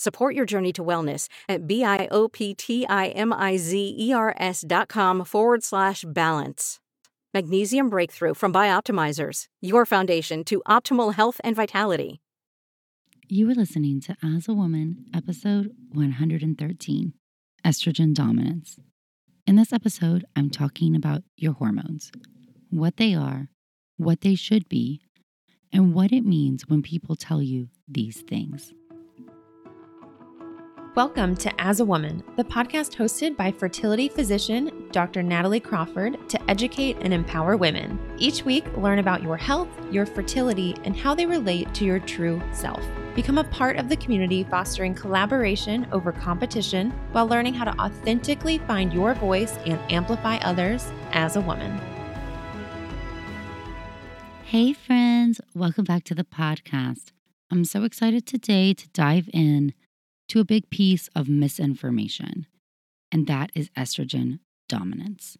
Support your journey to wellness at B-I-O-P-T-I-M-I-Z-E-R-S dot com forward slash balance. Magnesium Breakthrough from Bioptimizers, your foundation to optimal health and vitality. You are listening to As a Woman, episode 113 Estrogen Dominance. In this episode, I'm talking about your hormones, what they are, what they should be, and what it means when people tell you these things. Welcome to As a Woman, the podcast hosted by fertility physician Dr. Natalie Crawford to educate and empower women. Each week, learn about your health, your fertility, and how they relate to your true self. Become a part of the community fostering collaboration over competition while learning how to authentically find your voice and amplify others as a woman. Hey, friends, welcome back to the podcast. I'm so excited today to dive in to a big piece of misinformation, and that is estrogen dominance.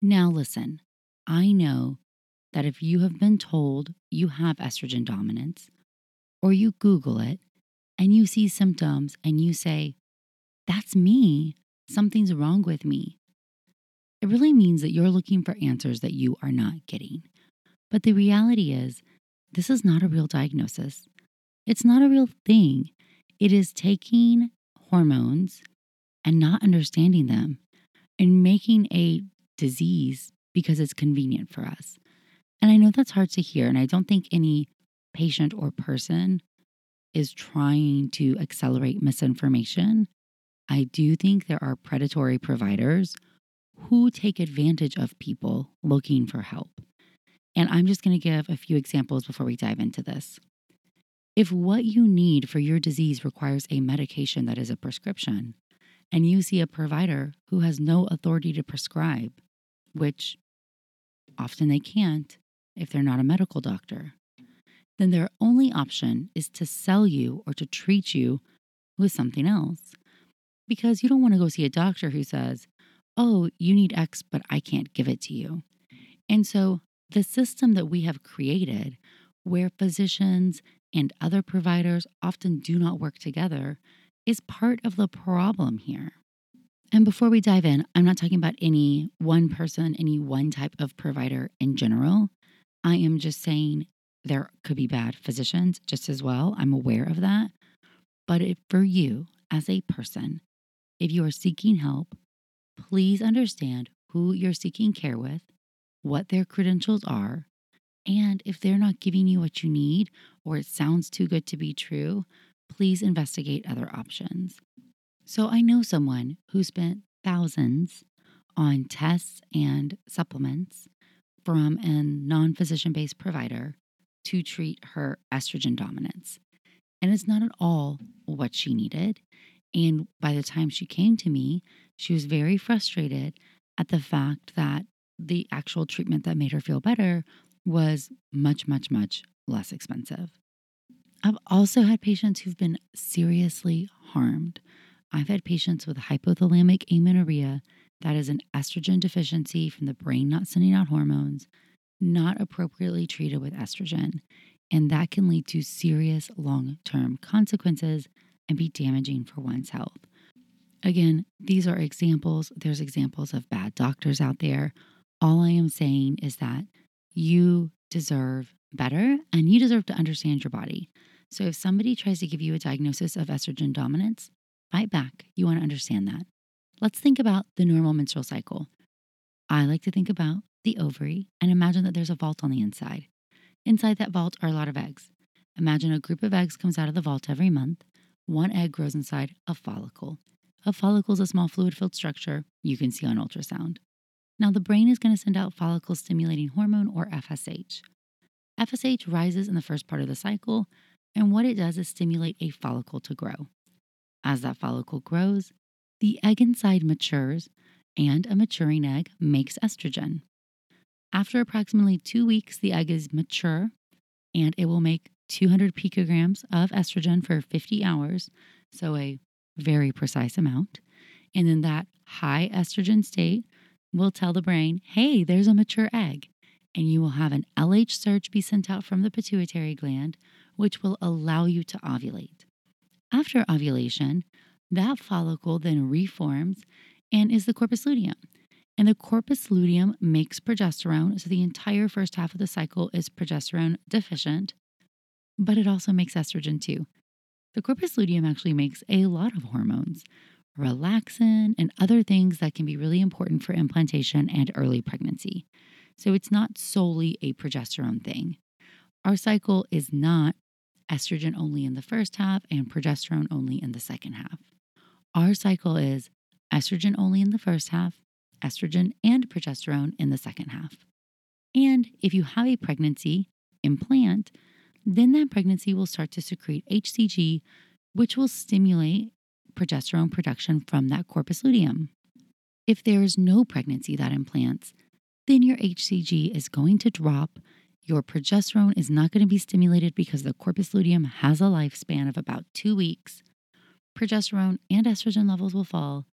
Now, listen, I know that if you have been told you have estrogen dominance, or you Google it and you see symptoms and you say, That's me, something's wrong with me, it really means that you're looking for answers that you are not getting. But the reality is, this is not a real diagnosis. It's not a real thing. It is taking hormones and not understanding them and making a disease because it's convenient for us. And I know that's hard to hear. And I don't think any patient or person is trying to accelerate misinformation. I do think there are predatory providers who take advantage of people looking for help. And I'm just going to give a few examples before we dive into this. If what you need for your disease requires a medication that is a prescription, and you see a provider who has no authority to prescribe, which often they can't if they're not a medical doctor, then their only option is to sell you or to treat you with something else. Because you don't want to go see a doctor who says, Oh, you need X, but I can't give it to you. And so the system that we have created, where physicians and other providers often do not work together, is part of the problem here. And before we dive in, I'm not talking about any one person, any one type of provider in general. I am just saying there could be bad physicians just as well. I'm aware of that. But if for you as a person, if you are seeking help, please understand who you're seeking care with what their credentials are, and if they're not giving you what you need or it sounds too good to be true, please investigate other options. So I know someone who spent thousands on tests and supplements from a non physician based provider to treat her estrogen dominance. And it's not at all what she needed. And by the time she came to me, she was very frustrated at the fact that the actual treatment that made her feel better was much, much, much less expensive. I've also had patients who've been seriously harmed. I've had patients with hypothalamic amenorrhea, that is an estrogen deficiency from the brain not sending out hormones, not appropriately treated with estrogen. And that can lead to serious long term consequences and be damaging for one's health. Again, these are examples. There's examples of bad doctors out there all I am saying is that you deserve better and you deserve to understand your body. So if somebody tries to give you a diagnosis of estrogen dominance, fight back. You want to understand that. Let's think about the normal menstrual cycle. I like to think about the ovary and imagine that there's a vault on the inside. Inside that vault are a lot of eggs. Imagine a group of eggs comes out of the vault every month. One egg grows inside a follicle. A follicle is a small fluid filled structure you can see on ultrasound. Now, the brain is going to send out follicle stimulating hormone or FSH. FSH rises in the first part of the cycle, and what it does is stimulate a follicle to grow. As that follicle grows, the egg inside matures, and a maturing egg makes estrogen. After approximately two weeks, the egg is mature and it will make 200 picograms of estrogen for 50 hours, so a very precise amount. And then that high estrogen state will tell the brain, hey, there's a mature egg. And you will have an LH surge be sent out from the pituitary gland, which will allow you to ovulate. After ovulation, that follicle then reforms and is the corpus luteum. And the corpus luteum makes progesterone. So the entire first half of the cycle is progesterone deficient, but it also makes estrogen too. The corpus luteum actually makes a lot of hormones, relaxin, and other things that can be really important for implantation and early pregnancy. So it's not solely a progesterone thing. Our cycle is not estrogen only in the first half and progesterone only in the second half. Our cycle is estrogen only in the first half, estrogen and progesterone in the second half. And if you have a pregnancy implant, then that pregnancy will start to secrete HCG, which will stimulate progesterone production from that corpus luteum. If there is no pregnancy that implants, then your HCG is going to drop. Your progesterone is not going to be stimulated because the corpus luteum has a lifespan of about two weeks. Progesterone and estrogen levels will fall,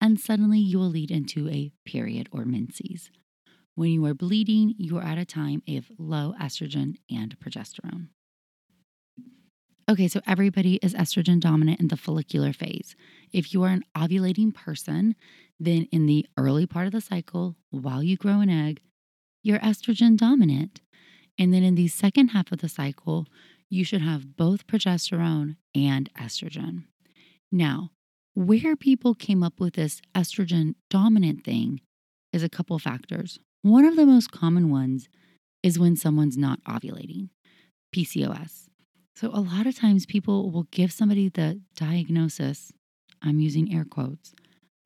and suddenly you will lead into a period or menses. When you are bleeding, you are at a time of low estrogen and progesterone. Okay, so everybody is estrogen dominant in the follicular phase. If you are an ovulating person, then in the early part of the cycle, while you grow an egg, you're estrogen dominant. And then in the second half of the cycle, you should have both progesterone and estrogen. Now, where people came up with this estrogen dominant thing is a couple factors. One of the most common ones is when someone's not ovulating, PCOS. So, a lot of times people will give somebody the diagnosis, I'm using air quotes,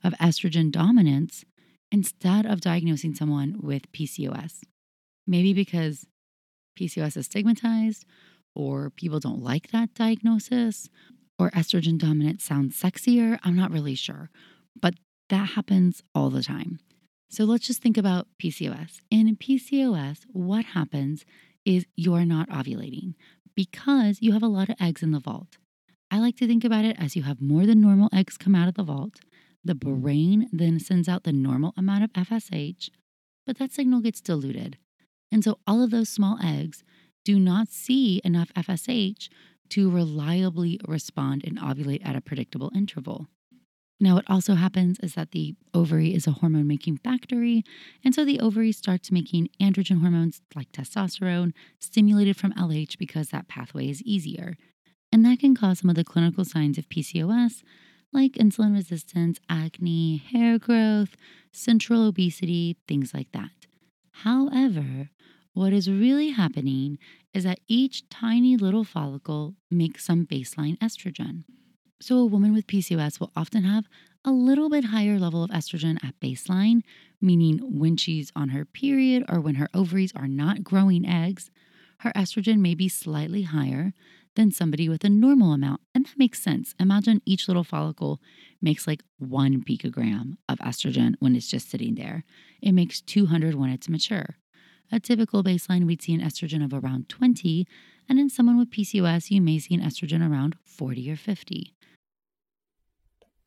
of estrogen dominance instead of diagnosing someone with PCOS. Maybe because PCOS is stigmatized, or people don't like that diagnosis, or estrogen dominant sounds sexier. I'm not really sure, but that happens all the time. So let's just think about PCOS. In PCOS, what happens is you're not ovulating because you have a lot of eggs in the vault. I like to think about it as you have more than normal eggs come out of the vault. The mm-hmm. brain then sends out the normal amount of FSH, but that signal gets diluted. And so all of those small eggs do not see enough FSH to reliably respond and ovulate at a predictable interval. Now, what also happens is that the ovary is a hormone making factory. And so the ovary starts making androgen hormones like testosterone stimulated from LH because that pathway is easier. And that can cause some of the clinical signs of PCOS, like insulin resistance, acne, hair growth, central obesity, things like that. However, what is really happening is that each tiny little follicle makes some baseline estrogen. So, a woman with PCOS will often have a little bit higher level of estrogen at baseline, meaning when she's on her period or when her ovaries are not growing eggs, her estrogen may be slightly higher than somebody with a normal amount. And that makes sense. Imagine each little follicle makes like one picogram of estrogen when it's just sitting there, it makes 200 when it's mature. A typical baseline, we'd see an estrogen of around 20, and in someone with PCOS, you may see an estrogen around 40 or 50.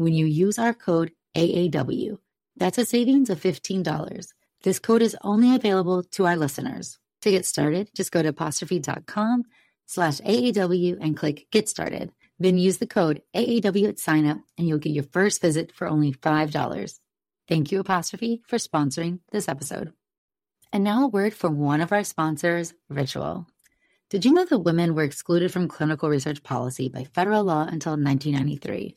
when you use our code AAW. That's a savings of $15. This code is only available to our listeners. To get started, just go to apostrophe.com slash AAW and click Get Started. Then use the code AAW at signup and you'll get your first visit for only $5. Thank you, Apostrophe, for sponsoring this episode. And now a word from one of our sponsors, Ritual. Did you know that women were excluded from clinical research policy by federal law until 1993?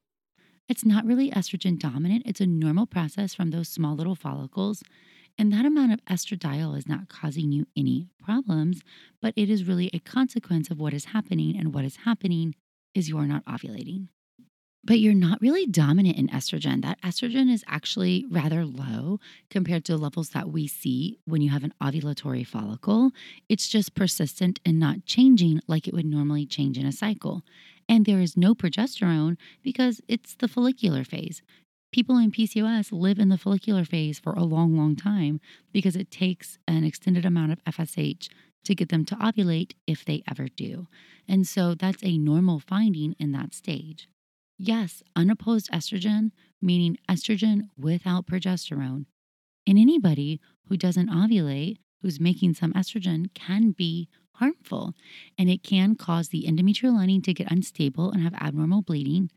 It's not really estrogen dominant. It's a normal process from those small little follicles and that amount of estradiol is not causing you any problems, but it is really a consequence of what is happening. And what is happening is you're not ovulating. But you're not really dominant in estrogen. That estrogen is actually rather low compared to levels that we see when you have an ovulatory follicle. It's just persistent and not changing like it would normally change in a cycle. And there is no progesterone because it's the follicular phase people in PCOS live in the follicular phase for a long, long time because it takes an extended amount of FSH to get them to ovulate if they ever do. And so that's a normal finding in that stage. Yes, unopposed estrogen, meaning estrogen without progesterone, in anybody who doesn't ovulate, who's making some estrogen, can be harmful. And it can cause the endometrial lining to get unstable and have abnormal bleeding.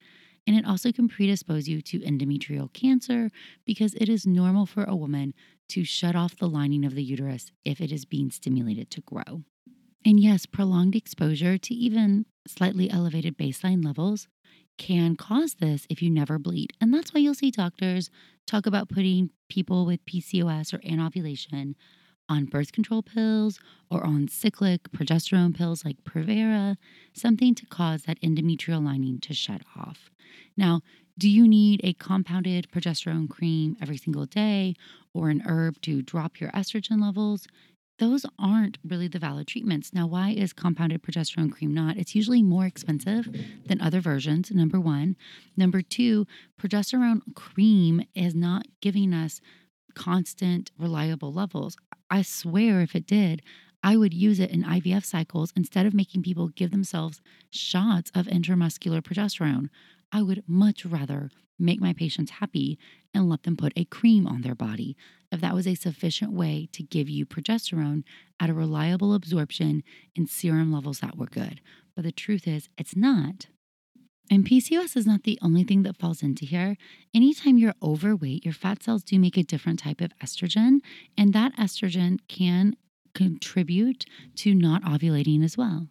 And it also can predispose you to endometrial cancer because it is normal for a woman to shut off the lining of the uterus if it is being stimulated to grow. And yes, prolonged exposure to even slightly elevated baseline levels can cause this if you never bleed. And that's why you'll see doctors talk about putting people with PCOS or anovulation on birth control pills or on cyclic progesterone pills like Provera, something to cause that endometrial lining to shut off. Now, do you need a compounded progesterone cream every single day or an herb to drop your estrogen levels? Those aren't really the valid treatments. Now, why is compounded progesterone cream not? It's usually more expensive than other versions, number one. Number two, progesterone cream is not giving us constant, reliable levels. I swear if it did, I would use it in IVF cycles instead of making people give themselves shots of intramuscular progesterone. I would much rather make my patients happy and let them put a cream on their body if that was a sufficient way to give you progesterone at a reliable absorption in serum levels that were good. But the truth is, it's not. And PCOS is not the only thing that falls into here. Anytime you're overweight, your fat cells do make a different type of estrogen, and that estrogen can contribute to not ovulating as well.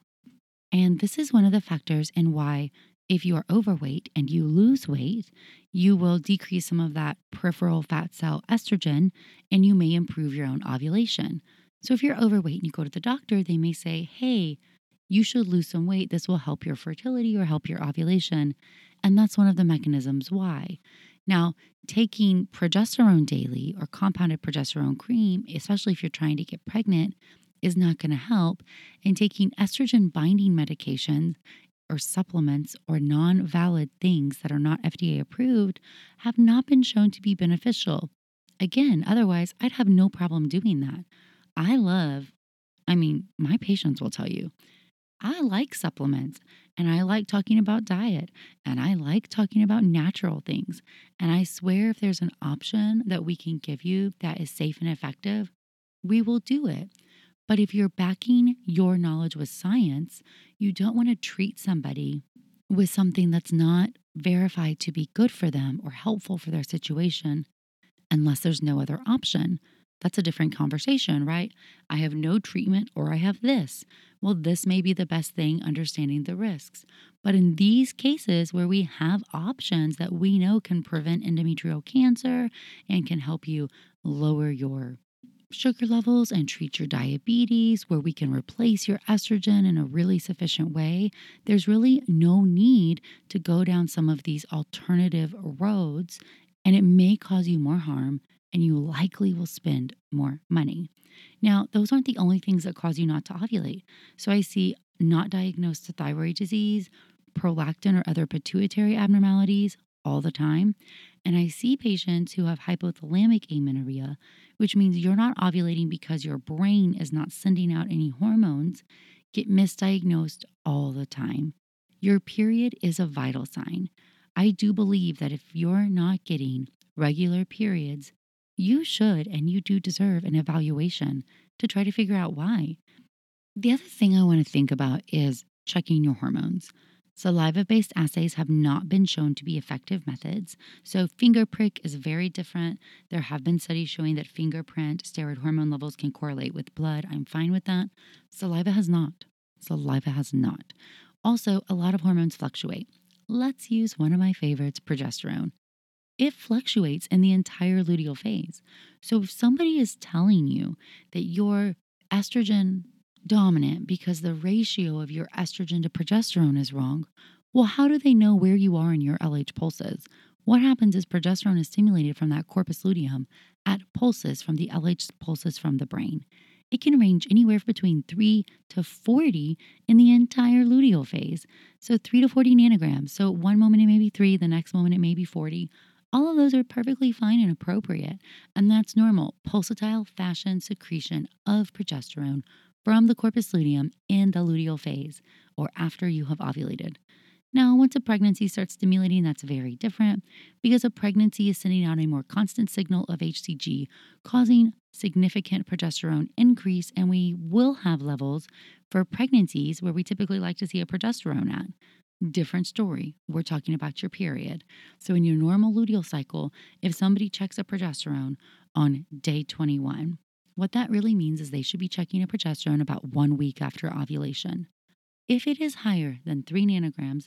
And this is one of the factors in why, if you are overweight and you lose weight, you will decrease some of that peripheral fat cell estrogen and you may improve your own ovulation. So, if you're overweight and you go to the doctor, they may say, Hey, you should lose some weight. This will help your fertility or help your ovulation. And that's one of the mechanisms why. Now, taking progesterone daily or compounded progesterone cream, especially if you're trying to get pregnant, is not going to help. And taking estrogen binding medications or supplements or non valid things that are not FDA approved have not been shown to be beneficial. Again, otherwise, I'd have no problem doing that. I love, I mean, my patients will tell you, I like supplements and I like talking about diet and I like talking about natural things. And I swear, if there's an option that we can give you that is safe and effective, we will do it. But if you're backing your knowledge with science, you don't want to treat somebody with something that's not verified to be good for them or helpful for their situation unless there's no other option. That's a different conversation, right? I have no treatment or I have this. Well, this may be the best thing, understanding the risks. But in these cases where we have options that we know can prevent endometrial cancer and can help you lower your sugar levels and treat your diabetes, where we can replace your estrogen in a really sufficient way, there's really no need to go down some of these alternative roads. And it may cause you more harm and you likely will spend more money. Now, those aren't the only things that cause you not to ovulate. So I see not diagnosed thyroid disease, prolactin or other pituitary abnormalities all the time. And I see patients who have hypothalamic amenorrhea, which means you're not ovulating because your brain is not sending out any hormones, get misdiagnosed all the time. Your period is a vital sign. I do believe that if you're not getting regular periods, you should and you do deserve an evaluation to try to figure out why. The other thing I want to think about is checking your hormones. Saliva based assays have not been shown to be effective methods. So, finger prick is very different. There have been studies showing that finger prick steroid hormone levels can correlate with blood. I'm fine with that. Saliva has not. Saliva has not. Also, a lot of hormones fluctuate. Let's use one of my favorites, progesterone it fluctuates in the entire luteal phase. So if somebody is telling you that you're estrogen dominant because the ratio of your estrogen to progesterone is wrong, well, how do they know where you are in your LH pulses? What happens is progesterone is stimulated from that corpus luteum at pulses from the LH pulses from the brain. It can range anywhere between 3 to 40 in the entire luteal phase. So 3 to 40 nanograms. So one moment it may be 3, the next moment it may be 40 all of those are perfectly fine and appropriate, and that's normal pulsatile fashion secretion of progesterone from the corpus luteum in the luteal phase or after you have ovulated. Now, once a pregnancy starts stimulating, that's very different because a pregnancy is sending out a more constant signal of HCG, causing significant progesterone increase, and we will have levels for pregnancies where we typically like to see a progesterone at. Different story. We're talking about your period. So, in your normal luteal cycle, if somebody checks a progesterone on day 21, what that really means is they should be checking a progesterone about one week after ovulation. If it is higher than three nanograms,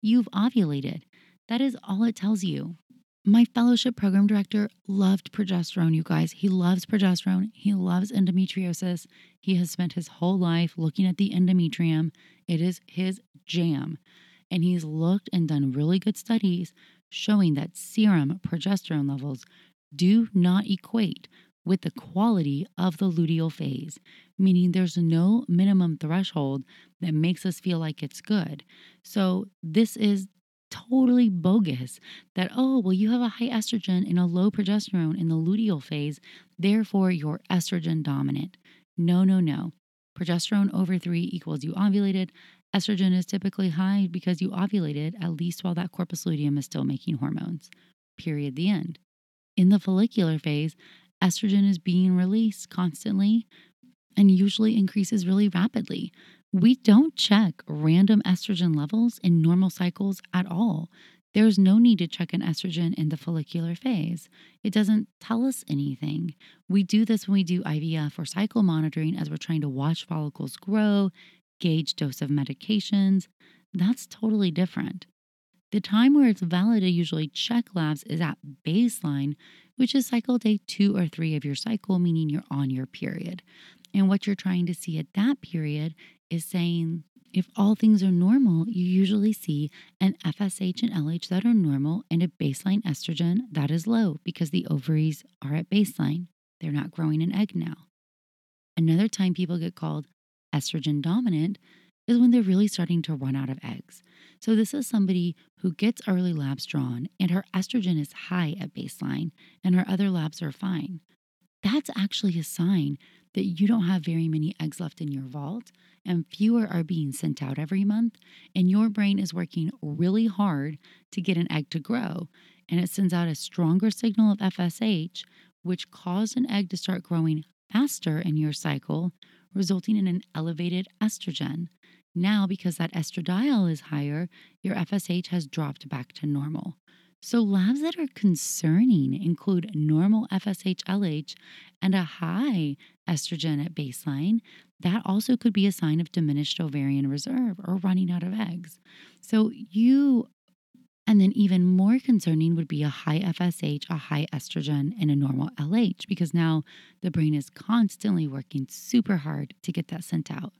you've ovulated. That is all it tells you. My fellowship program director loved progesterone, you guys. He loves progesterone. He loves endometriosis. He has spent his whole life looking at the endometrium. It is his jam. And he's looked and done really good studies showing that serum progesterone levels do not equate with the quality of the luteal phase, meaning there's no minimum threshold that makes us feel like it's good. So, this is totally bogus that, oh, well, you have a high estrogen and a low progesterone in the luteal phase, therefore you're estrogen dominant. No, no, no. Progesterone over three equals you ovulated. Estrogen is typically high because you ovulated at least while that corpus luteum is still making hormones. Period. The end. In the follicular phase, estrogen is being released constantly and usually increases really rapidly. We don't check random estrogen levels in normal cycles at all. There's no need to check an estrogen in the follicular phase. It doesn't tell us anything. We do this when we do IVF or cycle monitoring as we're trying to watch follicles grow gauge dose of medications, that's totally different. The time where it's valid to usually check labs is at baseline, which is cycle day two or three of your cycle, meaning you're on your period. And what you're trying to see at that period is saying if all things are normal, you usually see an FSH and LH that are normal and a baseline estrogen that is low because the ovaries are at baseline. They're not growing an egg now. Another time people get called estrogen dominant is when they're really starting to run out of eggs. So, this is somebody who gets early labs drawn and her estrogen is high at baseline and her other labs are fine. That's actually a sign that you don't have very many eggs left in your vault and fewer are being sent out every month, and your brain is working really hard to get an egg to grow, and it sends out a stronger signal of FSH, which caused an egg to start growing faster in your cycle, resulting in an elevated estrogen. Now, because that estradiol is higher, your FSH has dropped back to normal. So, labs that are concerning include normal FSH LH and a high estrogen at baseline. That also could be a sign of diminished ovarian reserve or running out of eggs. So, you, and then even more concerning would be a high FSH, a high estrogen, and a normal LH, because now the brain is constantly working super hard to get that sent out.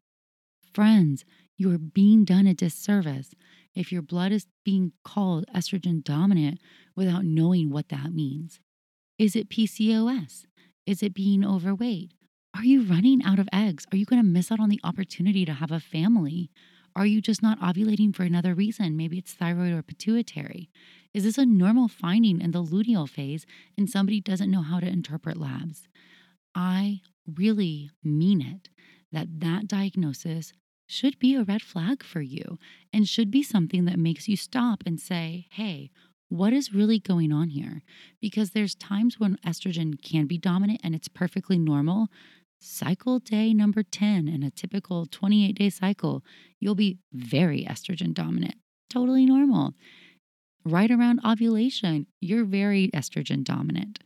Friends, you are being done a disservice if your blood is being called estrogen dominant without knowing what that means. Is it PCOS? Is it being overweight? Are you running out of eggs? Are you going to miss out on the opportunity to have a family? Are you just not ovulating for another reason? Maybe it's thyroid or pituitary. Is this a normal finding in the luteal phase and somebody doesn't know how to interpret labs? I really mean it that that diagnosis should be a red flag for you and should be something that makes you stop and say, hey, what is really going on here? Because there's times when estrogen can be dominant and it's perfectly normal. Cycle day number 10 in a typical 28 day cycle, you'll be very estrogen dominant, totally normal. Right around ovulation, you're very estrogen dominant.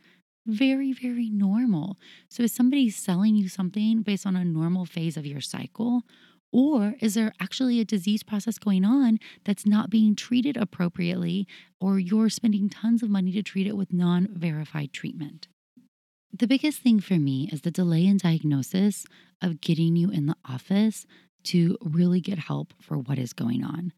Very, very normal. So, is somebody selling you something based on a normal phase of your cycle? Or is there actually a disease process going on that's not being treated appropriately, or you're spending tons of money to treat it with non verified treatment? The biggest thing for me is the delay in diagnosis of getting you in the office to really get help for what is going on.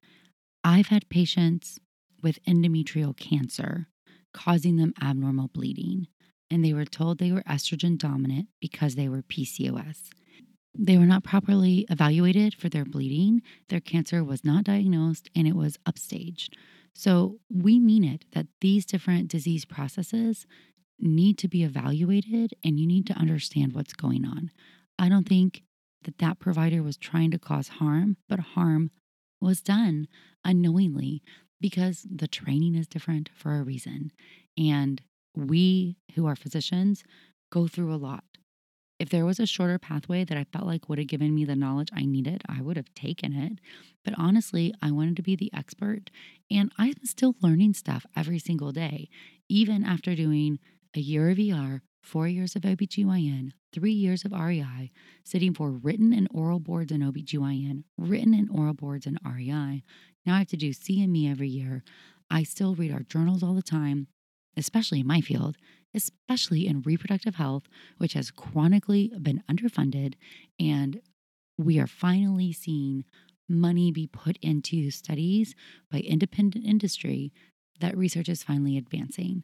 I've had patients with endometrial cancer causing them abnormal bleeding, and they were told they were estrogen dominant because they were PCOS. They were not properly evaluated for their bleeding. Their cancer was not diagnosed and it was upstaged. So, we mean it that these different disease processes need to be evaluated and you need to understand what's going on. I don't think that that provider was trying to cause harm, but harm was done unknowingly because the training is different for a reason. And we who are physicians go through a lot if there was a shorter pathway that I felt like would have given me the knowledge I needed, I would have taken it. But honestly, I wanted to be the expert, and I'm still learning stuff every single day, even after doing a year of ER, four years of OBGYN, three years of REI, sitting for written and oral boards in OBGYN, written and oral boards in REI. Now I have to do CME every year. I still read our journals all the time, especially in my field, especially in reproductive health, which has chronically been underfunded. And we are finally seeing money be put into studies by independent industry that research is finally advancing.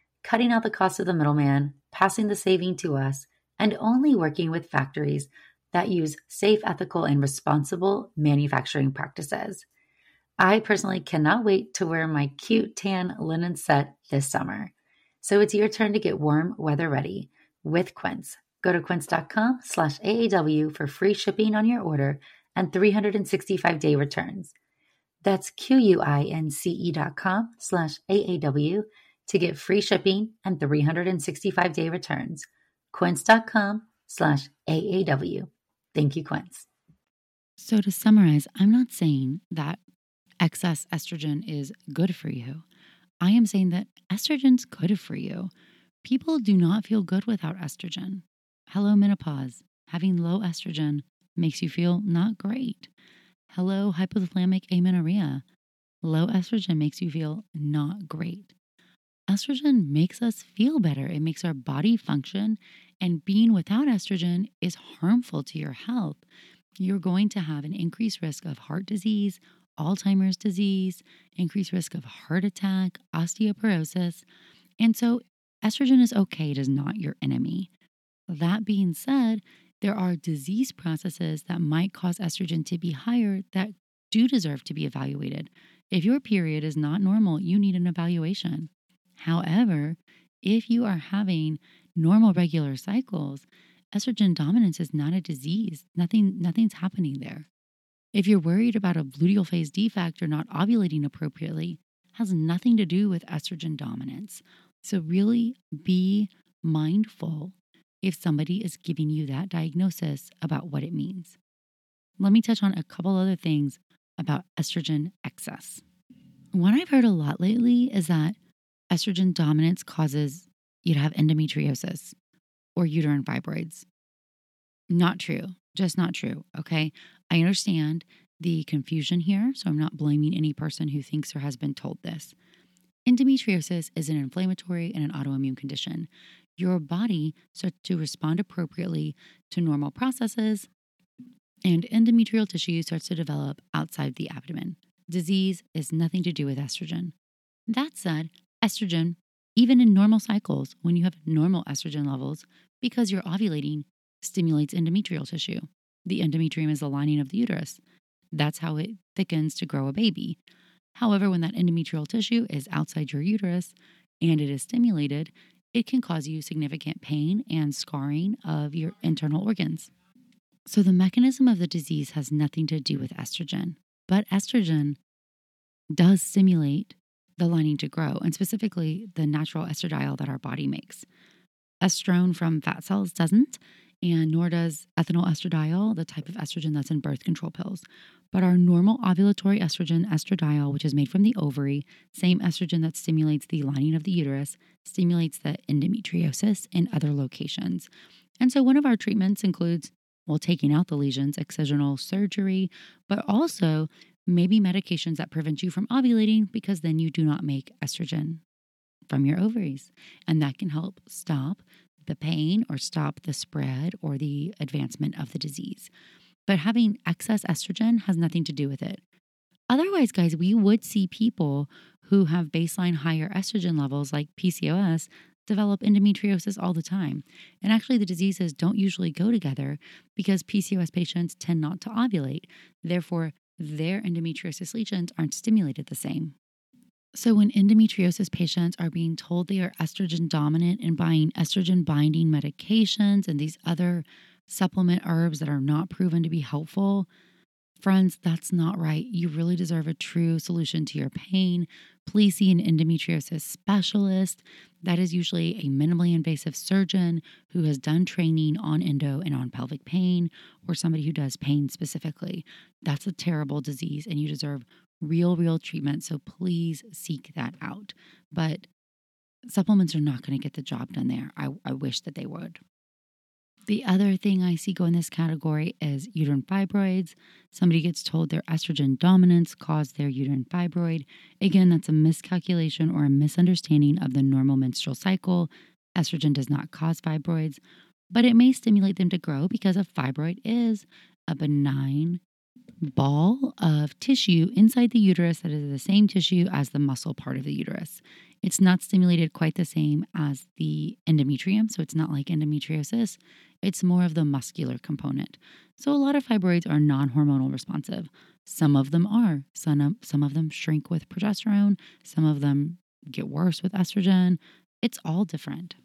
cutting out the cost of the middleman, passing the saving to us, and only working with factories that use safe, ethical, and responsible manufacturing practices. I personally cannot wait to wear my cute tan linen set this summer. So it's your turn to get warm weather ready with Quince. Go to quince.com slash AAW for free shipping on your order and 365 day returns. That's Q-U-I-N-C-E dot com slash AAW to get free shipping and 365 day returns. Quince.com slash AAW. Thank you, Quince. So to summarize, I'm not saying that excess estrogen is good for you. I am saying that estrogen's good for you. People do not feel good without estrogen. Hello, menopause. Having low estrogen makes you feel not great. Hello, hypothalamic amenorrhea. Low estrogen makes you feel not great. Estrogen makes us feel better. It makes our body function, and being without estrogen is harmful to your health. you're going to have an increased risk of heart disease, Alzheimer's disease, increased risk of heart attack, osteoporosis. And so, estrogen is okay, it is not your enemy. That being said, there are disease processes that might cause estrogen to be higher that do deserve to be evaluated. If your period is not normal, you need an evaluation. However, if you are having normal regular cycles, estrogen dominance is not a disease. Nothing nothing's happening there. If you're worried about a luteal phase defect or not ovulating appropriately, has nothing to do with estrogen dominance. So really be mindful if somebody is giving you that diagnosis about what it means. Let me touch on a couple other things about estrogen excess. What I've heard a lot lately is that estrogen dominance causes you to have endometriosis or uterine fibroids. Not true, just not true. Okay. I understand the confusion here, so I'm not blaming any person who thinks or has been told this. Endometriosis is an inflammatory and an autoimmune condition. Your body starts to respond appropriately to normal processes, and endometrial tissue starts to develop outside the abdomen. Disease is nothing to do with estrogen. That said, estrogen, even in normal cycles, when you have normal estrogen levels, because you're ovulating, stimulates endometrial tissue. The endometrium is the lining of the uterus. That's how it thickens to grow a baby. However, when that endometrial tissue is outside your uterus and it is stimulated, it can cause you significant pain and scarring of your internal organs. So, the mechanism of the disease has nothing to do with estrogen, but estrogen does stimulate the lining to grow, and specifically the natural estradiol that our body makes. Estrone from fat cells doesn't, and nor does ethinyl estradiol, the type of estrogen that's in birth control pills. But our normal ovulatory estrogen, estradiol, which is made from the ovary, same estrogen that stimulates the lining of the uterus, stimulates the endometriosis in other locations. And so one of our treatments includes, well, taking out the lesions, excisional surgery, but also maybe medications that prevent you from ovulating because then you do not make estrogen from your ovaries. And that can help stop the pain or stop the spread or the advancement of the disease. But having excess estrogen has nothing to do with it. Otherwise, guys, we would see people who have baseline higher estrogen levels, like PCOS, develop endometriosis all the time. And actually, the diseases don't usually go together because PCOS patients tend not to ovulate. Therefore, their endometriosis lesions aren't stimulated the same. So, when endometriosis patients are being told they are estrogen dominant and buying estrogen binding medications and these other supplement herbs that are not proven to be helpful, friends, that's not right. You really deserve a true solution to your pain. Please see an endometriosis specialist. That is usually a minimally invasive surgeon who has done training on endo and on pelvic pain, or somebody who does pain specifically. That's a terrible disease, and you deserve real, real treatment. So please seek that out. But supplements are not going to get the job done there. I, I wish that they would. The other thing I see go in this category is uterine fibroids. Somebody gets told their estrogen dominance caused their uterine fibroid. Again, that's a miscalculation or a misunderstanding of the normal menstrual cycle. Estrogen does not cause fibroids, but it may stimulate them to grow because a fibroid is a benign ball of tissue inside the uterus that is the same tissue as the muscle part of the uterus. It's not stimulated quite the same as the endometrium, so it's not like endometriosis. It's more of the muscular component. So a lot of fibroids are non-hormonal responsive. Some of them are. Some some of them shrink with progesterone, some of them get worse with estrogen. It's all different.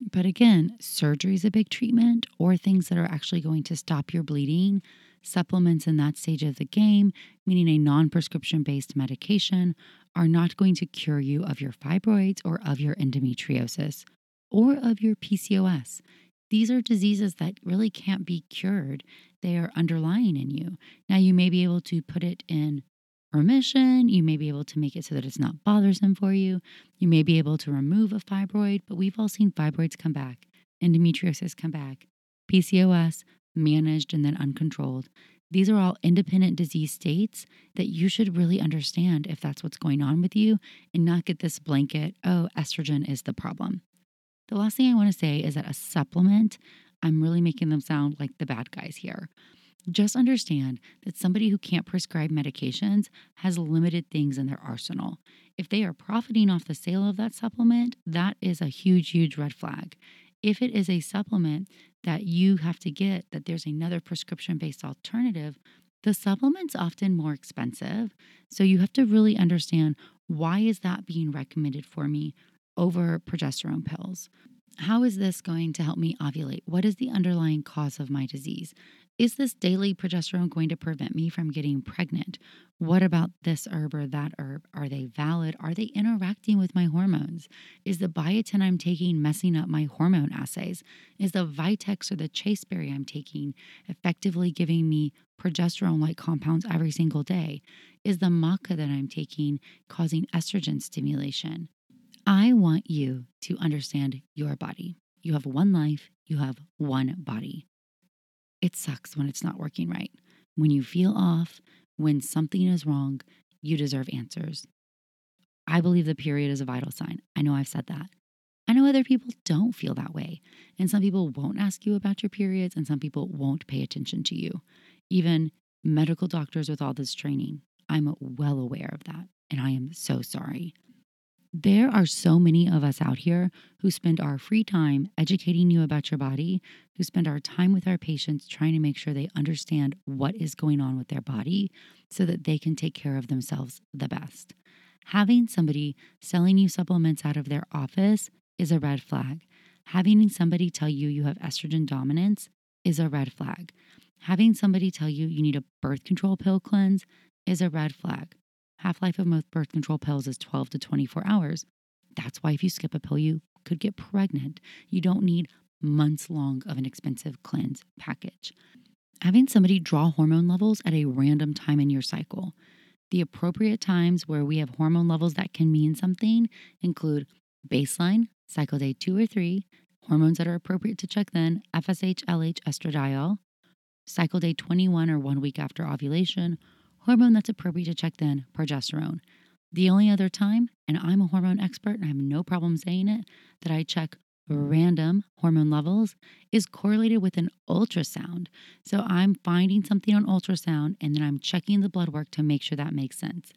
But again, surgery is a big treatment or things that are actually going to stop your bleeding Supplements in that stage of the game, meaning a non prescription based medication, are not going to cure you of your fibroids or of your endometriosis or of your PCOS. These are diseases that really can't be cured. They are underlying in you. Now, you may be able to put it in remission. You may be able to make it so that it's not bothersome for you. You may be able to remove a fibroid, but we've all seen fibroids come back, endometriosis come back, PCOS, managed, and then uncontrolled. These are all independent disease states that you should really understand if that's what's going on with you and not get this blanket, oh, estrogen is the problem. The last thing I want to say is that a supplement, I'm really making them sound like the bad guys here. Just understand that somebody who can't prescribe medications has limited things in their arsenal. If they are profiting off the sale of that supplement, that is a huge, huge red flag. If it is a supplement that you have to get, that there's another prescription based alternative, the supplement's often more expensive. So you have to really understand why is that being recommended for me over progesterone pills? How is this going to help me ovulate? What is the underlying cause of my disease? Is this daily progesterone going to prevent me from getting pregnant? What about this herb or that herb? Are they valid? Are they interacting with my hormones? Is the biotin I'm taking messing up my hormone assays? Is the Vitex or the chasteberry I'm taking effectively giving me progesterone like compounds every single day? Is the maca that I'm taking causing estrogen stimulation? I want you to understand your body. You have one life, you have one body. It sucks when it's not working right. When you feel off, when something is wrong, you deserve answers. I believe the period is a vital sign. I know I've said that. I know other people don't feel that way. And some people won't ask you about your periods, and some people won't pay attention to you. Even medical doctors with all this training, I'm well aware of that. And I am so sorry. There are so many of us out here who spend our free time educating you about your body, who spend our time with our patients trying to make sure they understand what is going on with their body so that they can take care of themselves the best. Having somebody selling you supplements out of their office is a red flag. Having somebody tell you you have estrogen dominance is a red flag. Having somebody tell you you need a birth control pill cleanse is a red flag. Half life of most birth control pills is 12 to 24 hours. That's why if you skip a pill, you could get pregnant. You don't need months long of an expensive cleanse package. Having somebody draw hormone levels at a random time in your cycle. The appropriate times where we have hormone levels that can mean something include baseline, cycle day two or three, hormones that are appropriate to check then, FSH, LH, estradiol, cycle day 21 or one week after ovulation, hormone that's appropriate to check then, progesterone. The only other time, and I'm a hormone expert and I have no problem saying it, that I check random hormone levels is correlated with an ultrasound. So I'm finding something on ultrasound and then I'm checking the blood work to make sure that makes sense.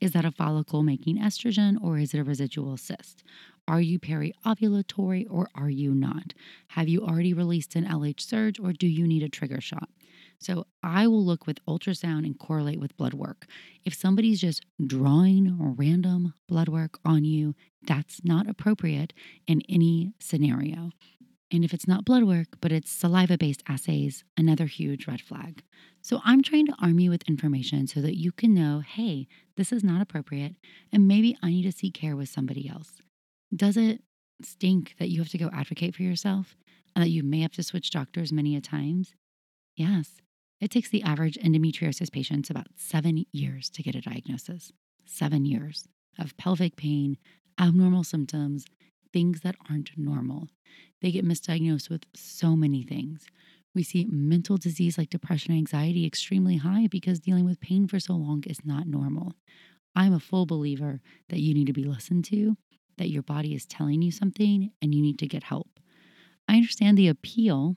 Is that a follicle making estrogen or is it a residual cyst? Are you periovulatory or are you not? Have you already released an LH surge or do you need a trigger shot? So I will look with ultrasound and correlate with blood work. If somebody's just drawing random blood work on you, that's not appropriate in any scenario. And if it's not blood work, but it's saliva based assays, another huge red flag. So I'm trying to arm you with information so that you can know hey, this is not appropriate, and maybe I need to seek care with somebody else. Does it stink that you have to go advocate for yourself and that you may have to switch doctors many a times? Yes. It takes the average endometriosis patients about seven years to get a diagnosis. Seven years of pelvic pain, abnormal symptoms, things that aren't normal. They get misdiagnosed with so many things. We see mental disease like depression and anxiety extremely high because dealing with pain for so long is not normal. I'm a full believer that you need to be listened to, that your body is telling you something, and you need to get help. I understand the appeal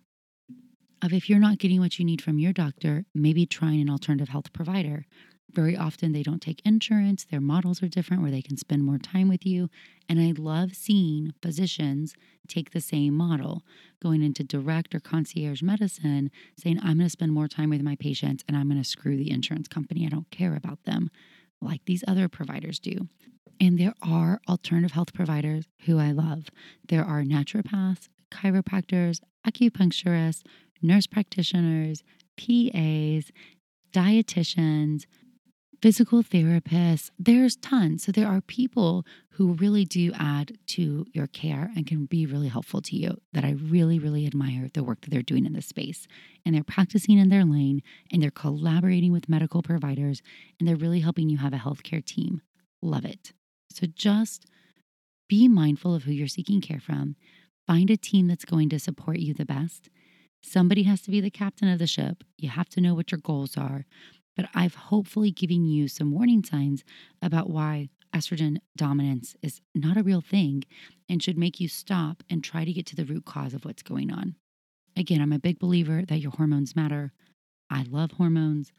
of if you're not getting what you need from your doctor, maybe trying an alternative health provider. Very often they don't take insurance, their models are different where they can spend more time with you. And I love seeing physicians take the same model, going into direct or concierge medicine, saying, I'm going to spend more time with my patients and I'm going to screw the insurance company. I don't care about them like these other providers do. And there are alternative health providers who I love. There are naturopaths, chiropractors, acupuncturists, nurse practitioners, PAs, dietitians, physical therapists. There's tons. So there are people who really do add to your care and can be really helpful to you that I really, really admire the work that they're doing in this space. And they're practicing in their lane and they're collaborating with medical providers and they're really helping you have a healthcare team. Love it. So just be mindful of who you're seeking care from. Find a team that's going to support you the best Somebody has to be the captain of the ship. You have to know what your goals are. But I've hopefully given you some warning signs about why estrogen dominance is not a real thing and should make you stop and try to get to the root cause of what's going on. Again, I'm a big believer that your hormones matter. I love hormones,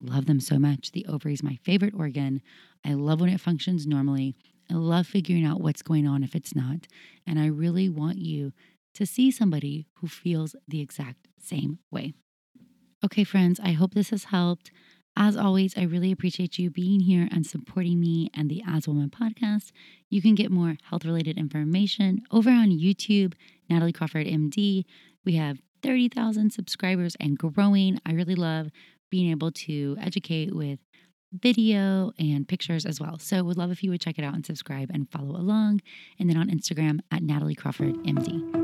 love them so much. The ovary is my favorite organ. I love when it functions normally. I love figuring out what's going on if it's not. And I really want you to see somebody who feels the exact same way. Okay, friends, I hope this has helped. As always, I really appreciate you being here and supporting me and the As Woman podcast. You can get more health related information over on YouTube, Natalie Crawford MD. We have 30,000 subscribers and growing. I really love being able to educate with video and pictures as well. So would love if you would check it out and subscribe and follow along. And then on Instagram at Natalie Crawford MD.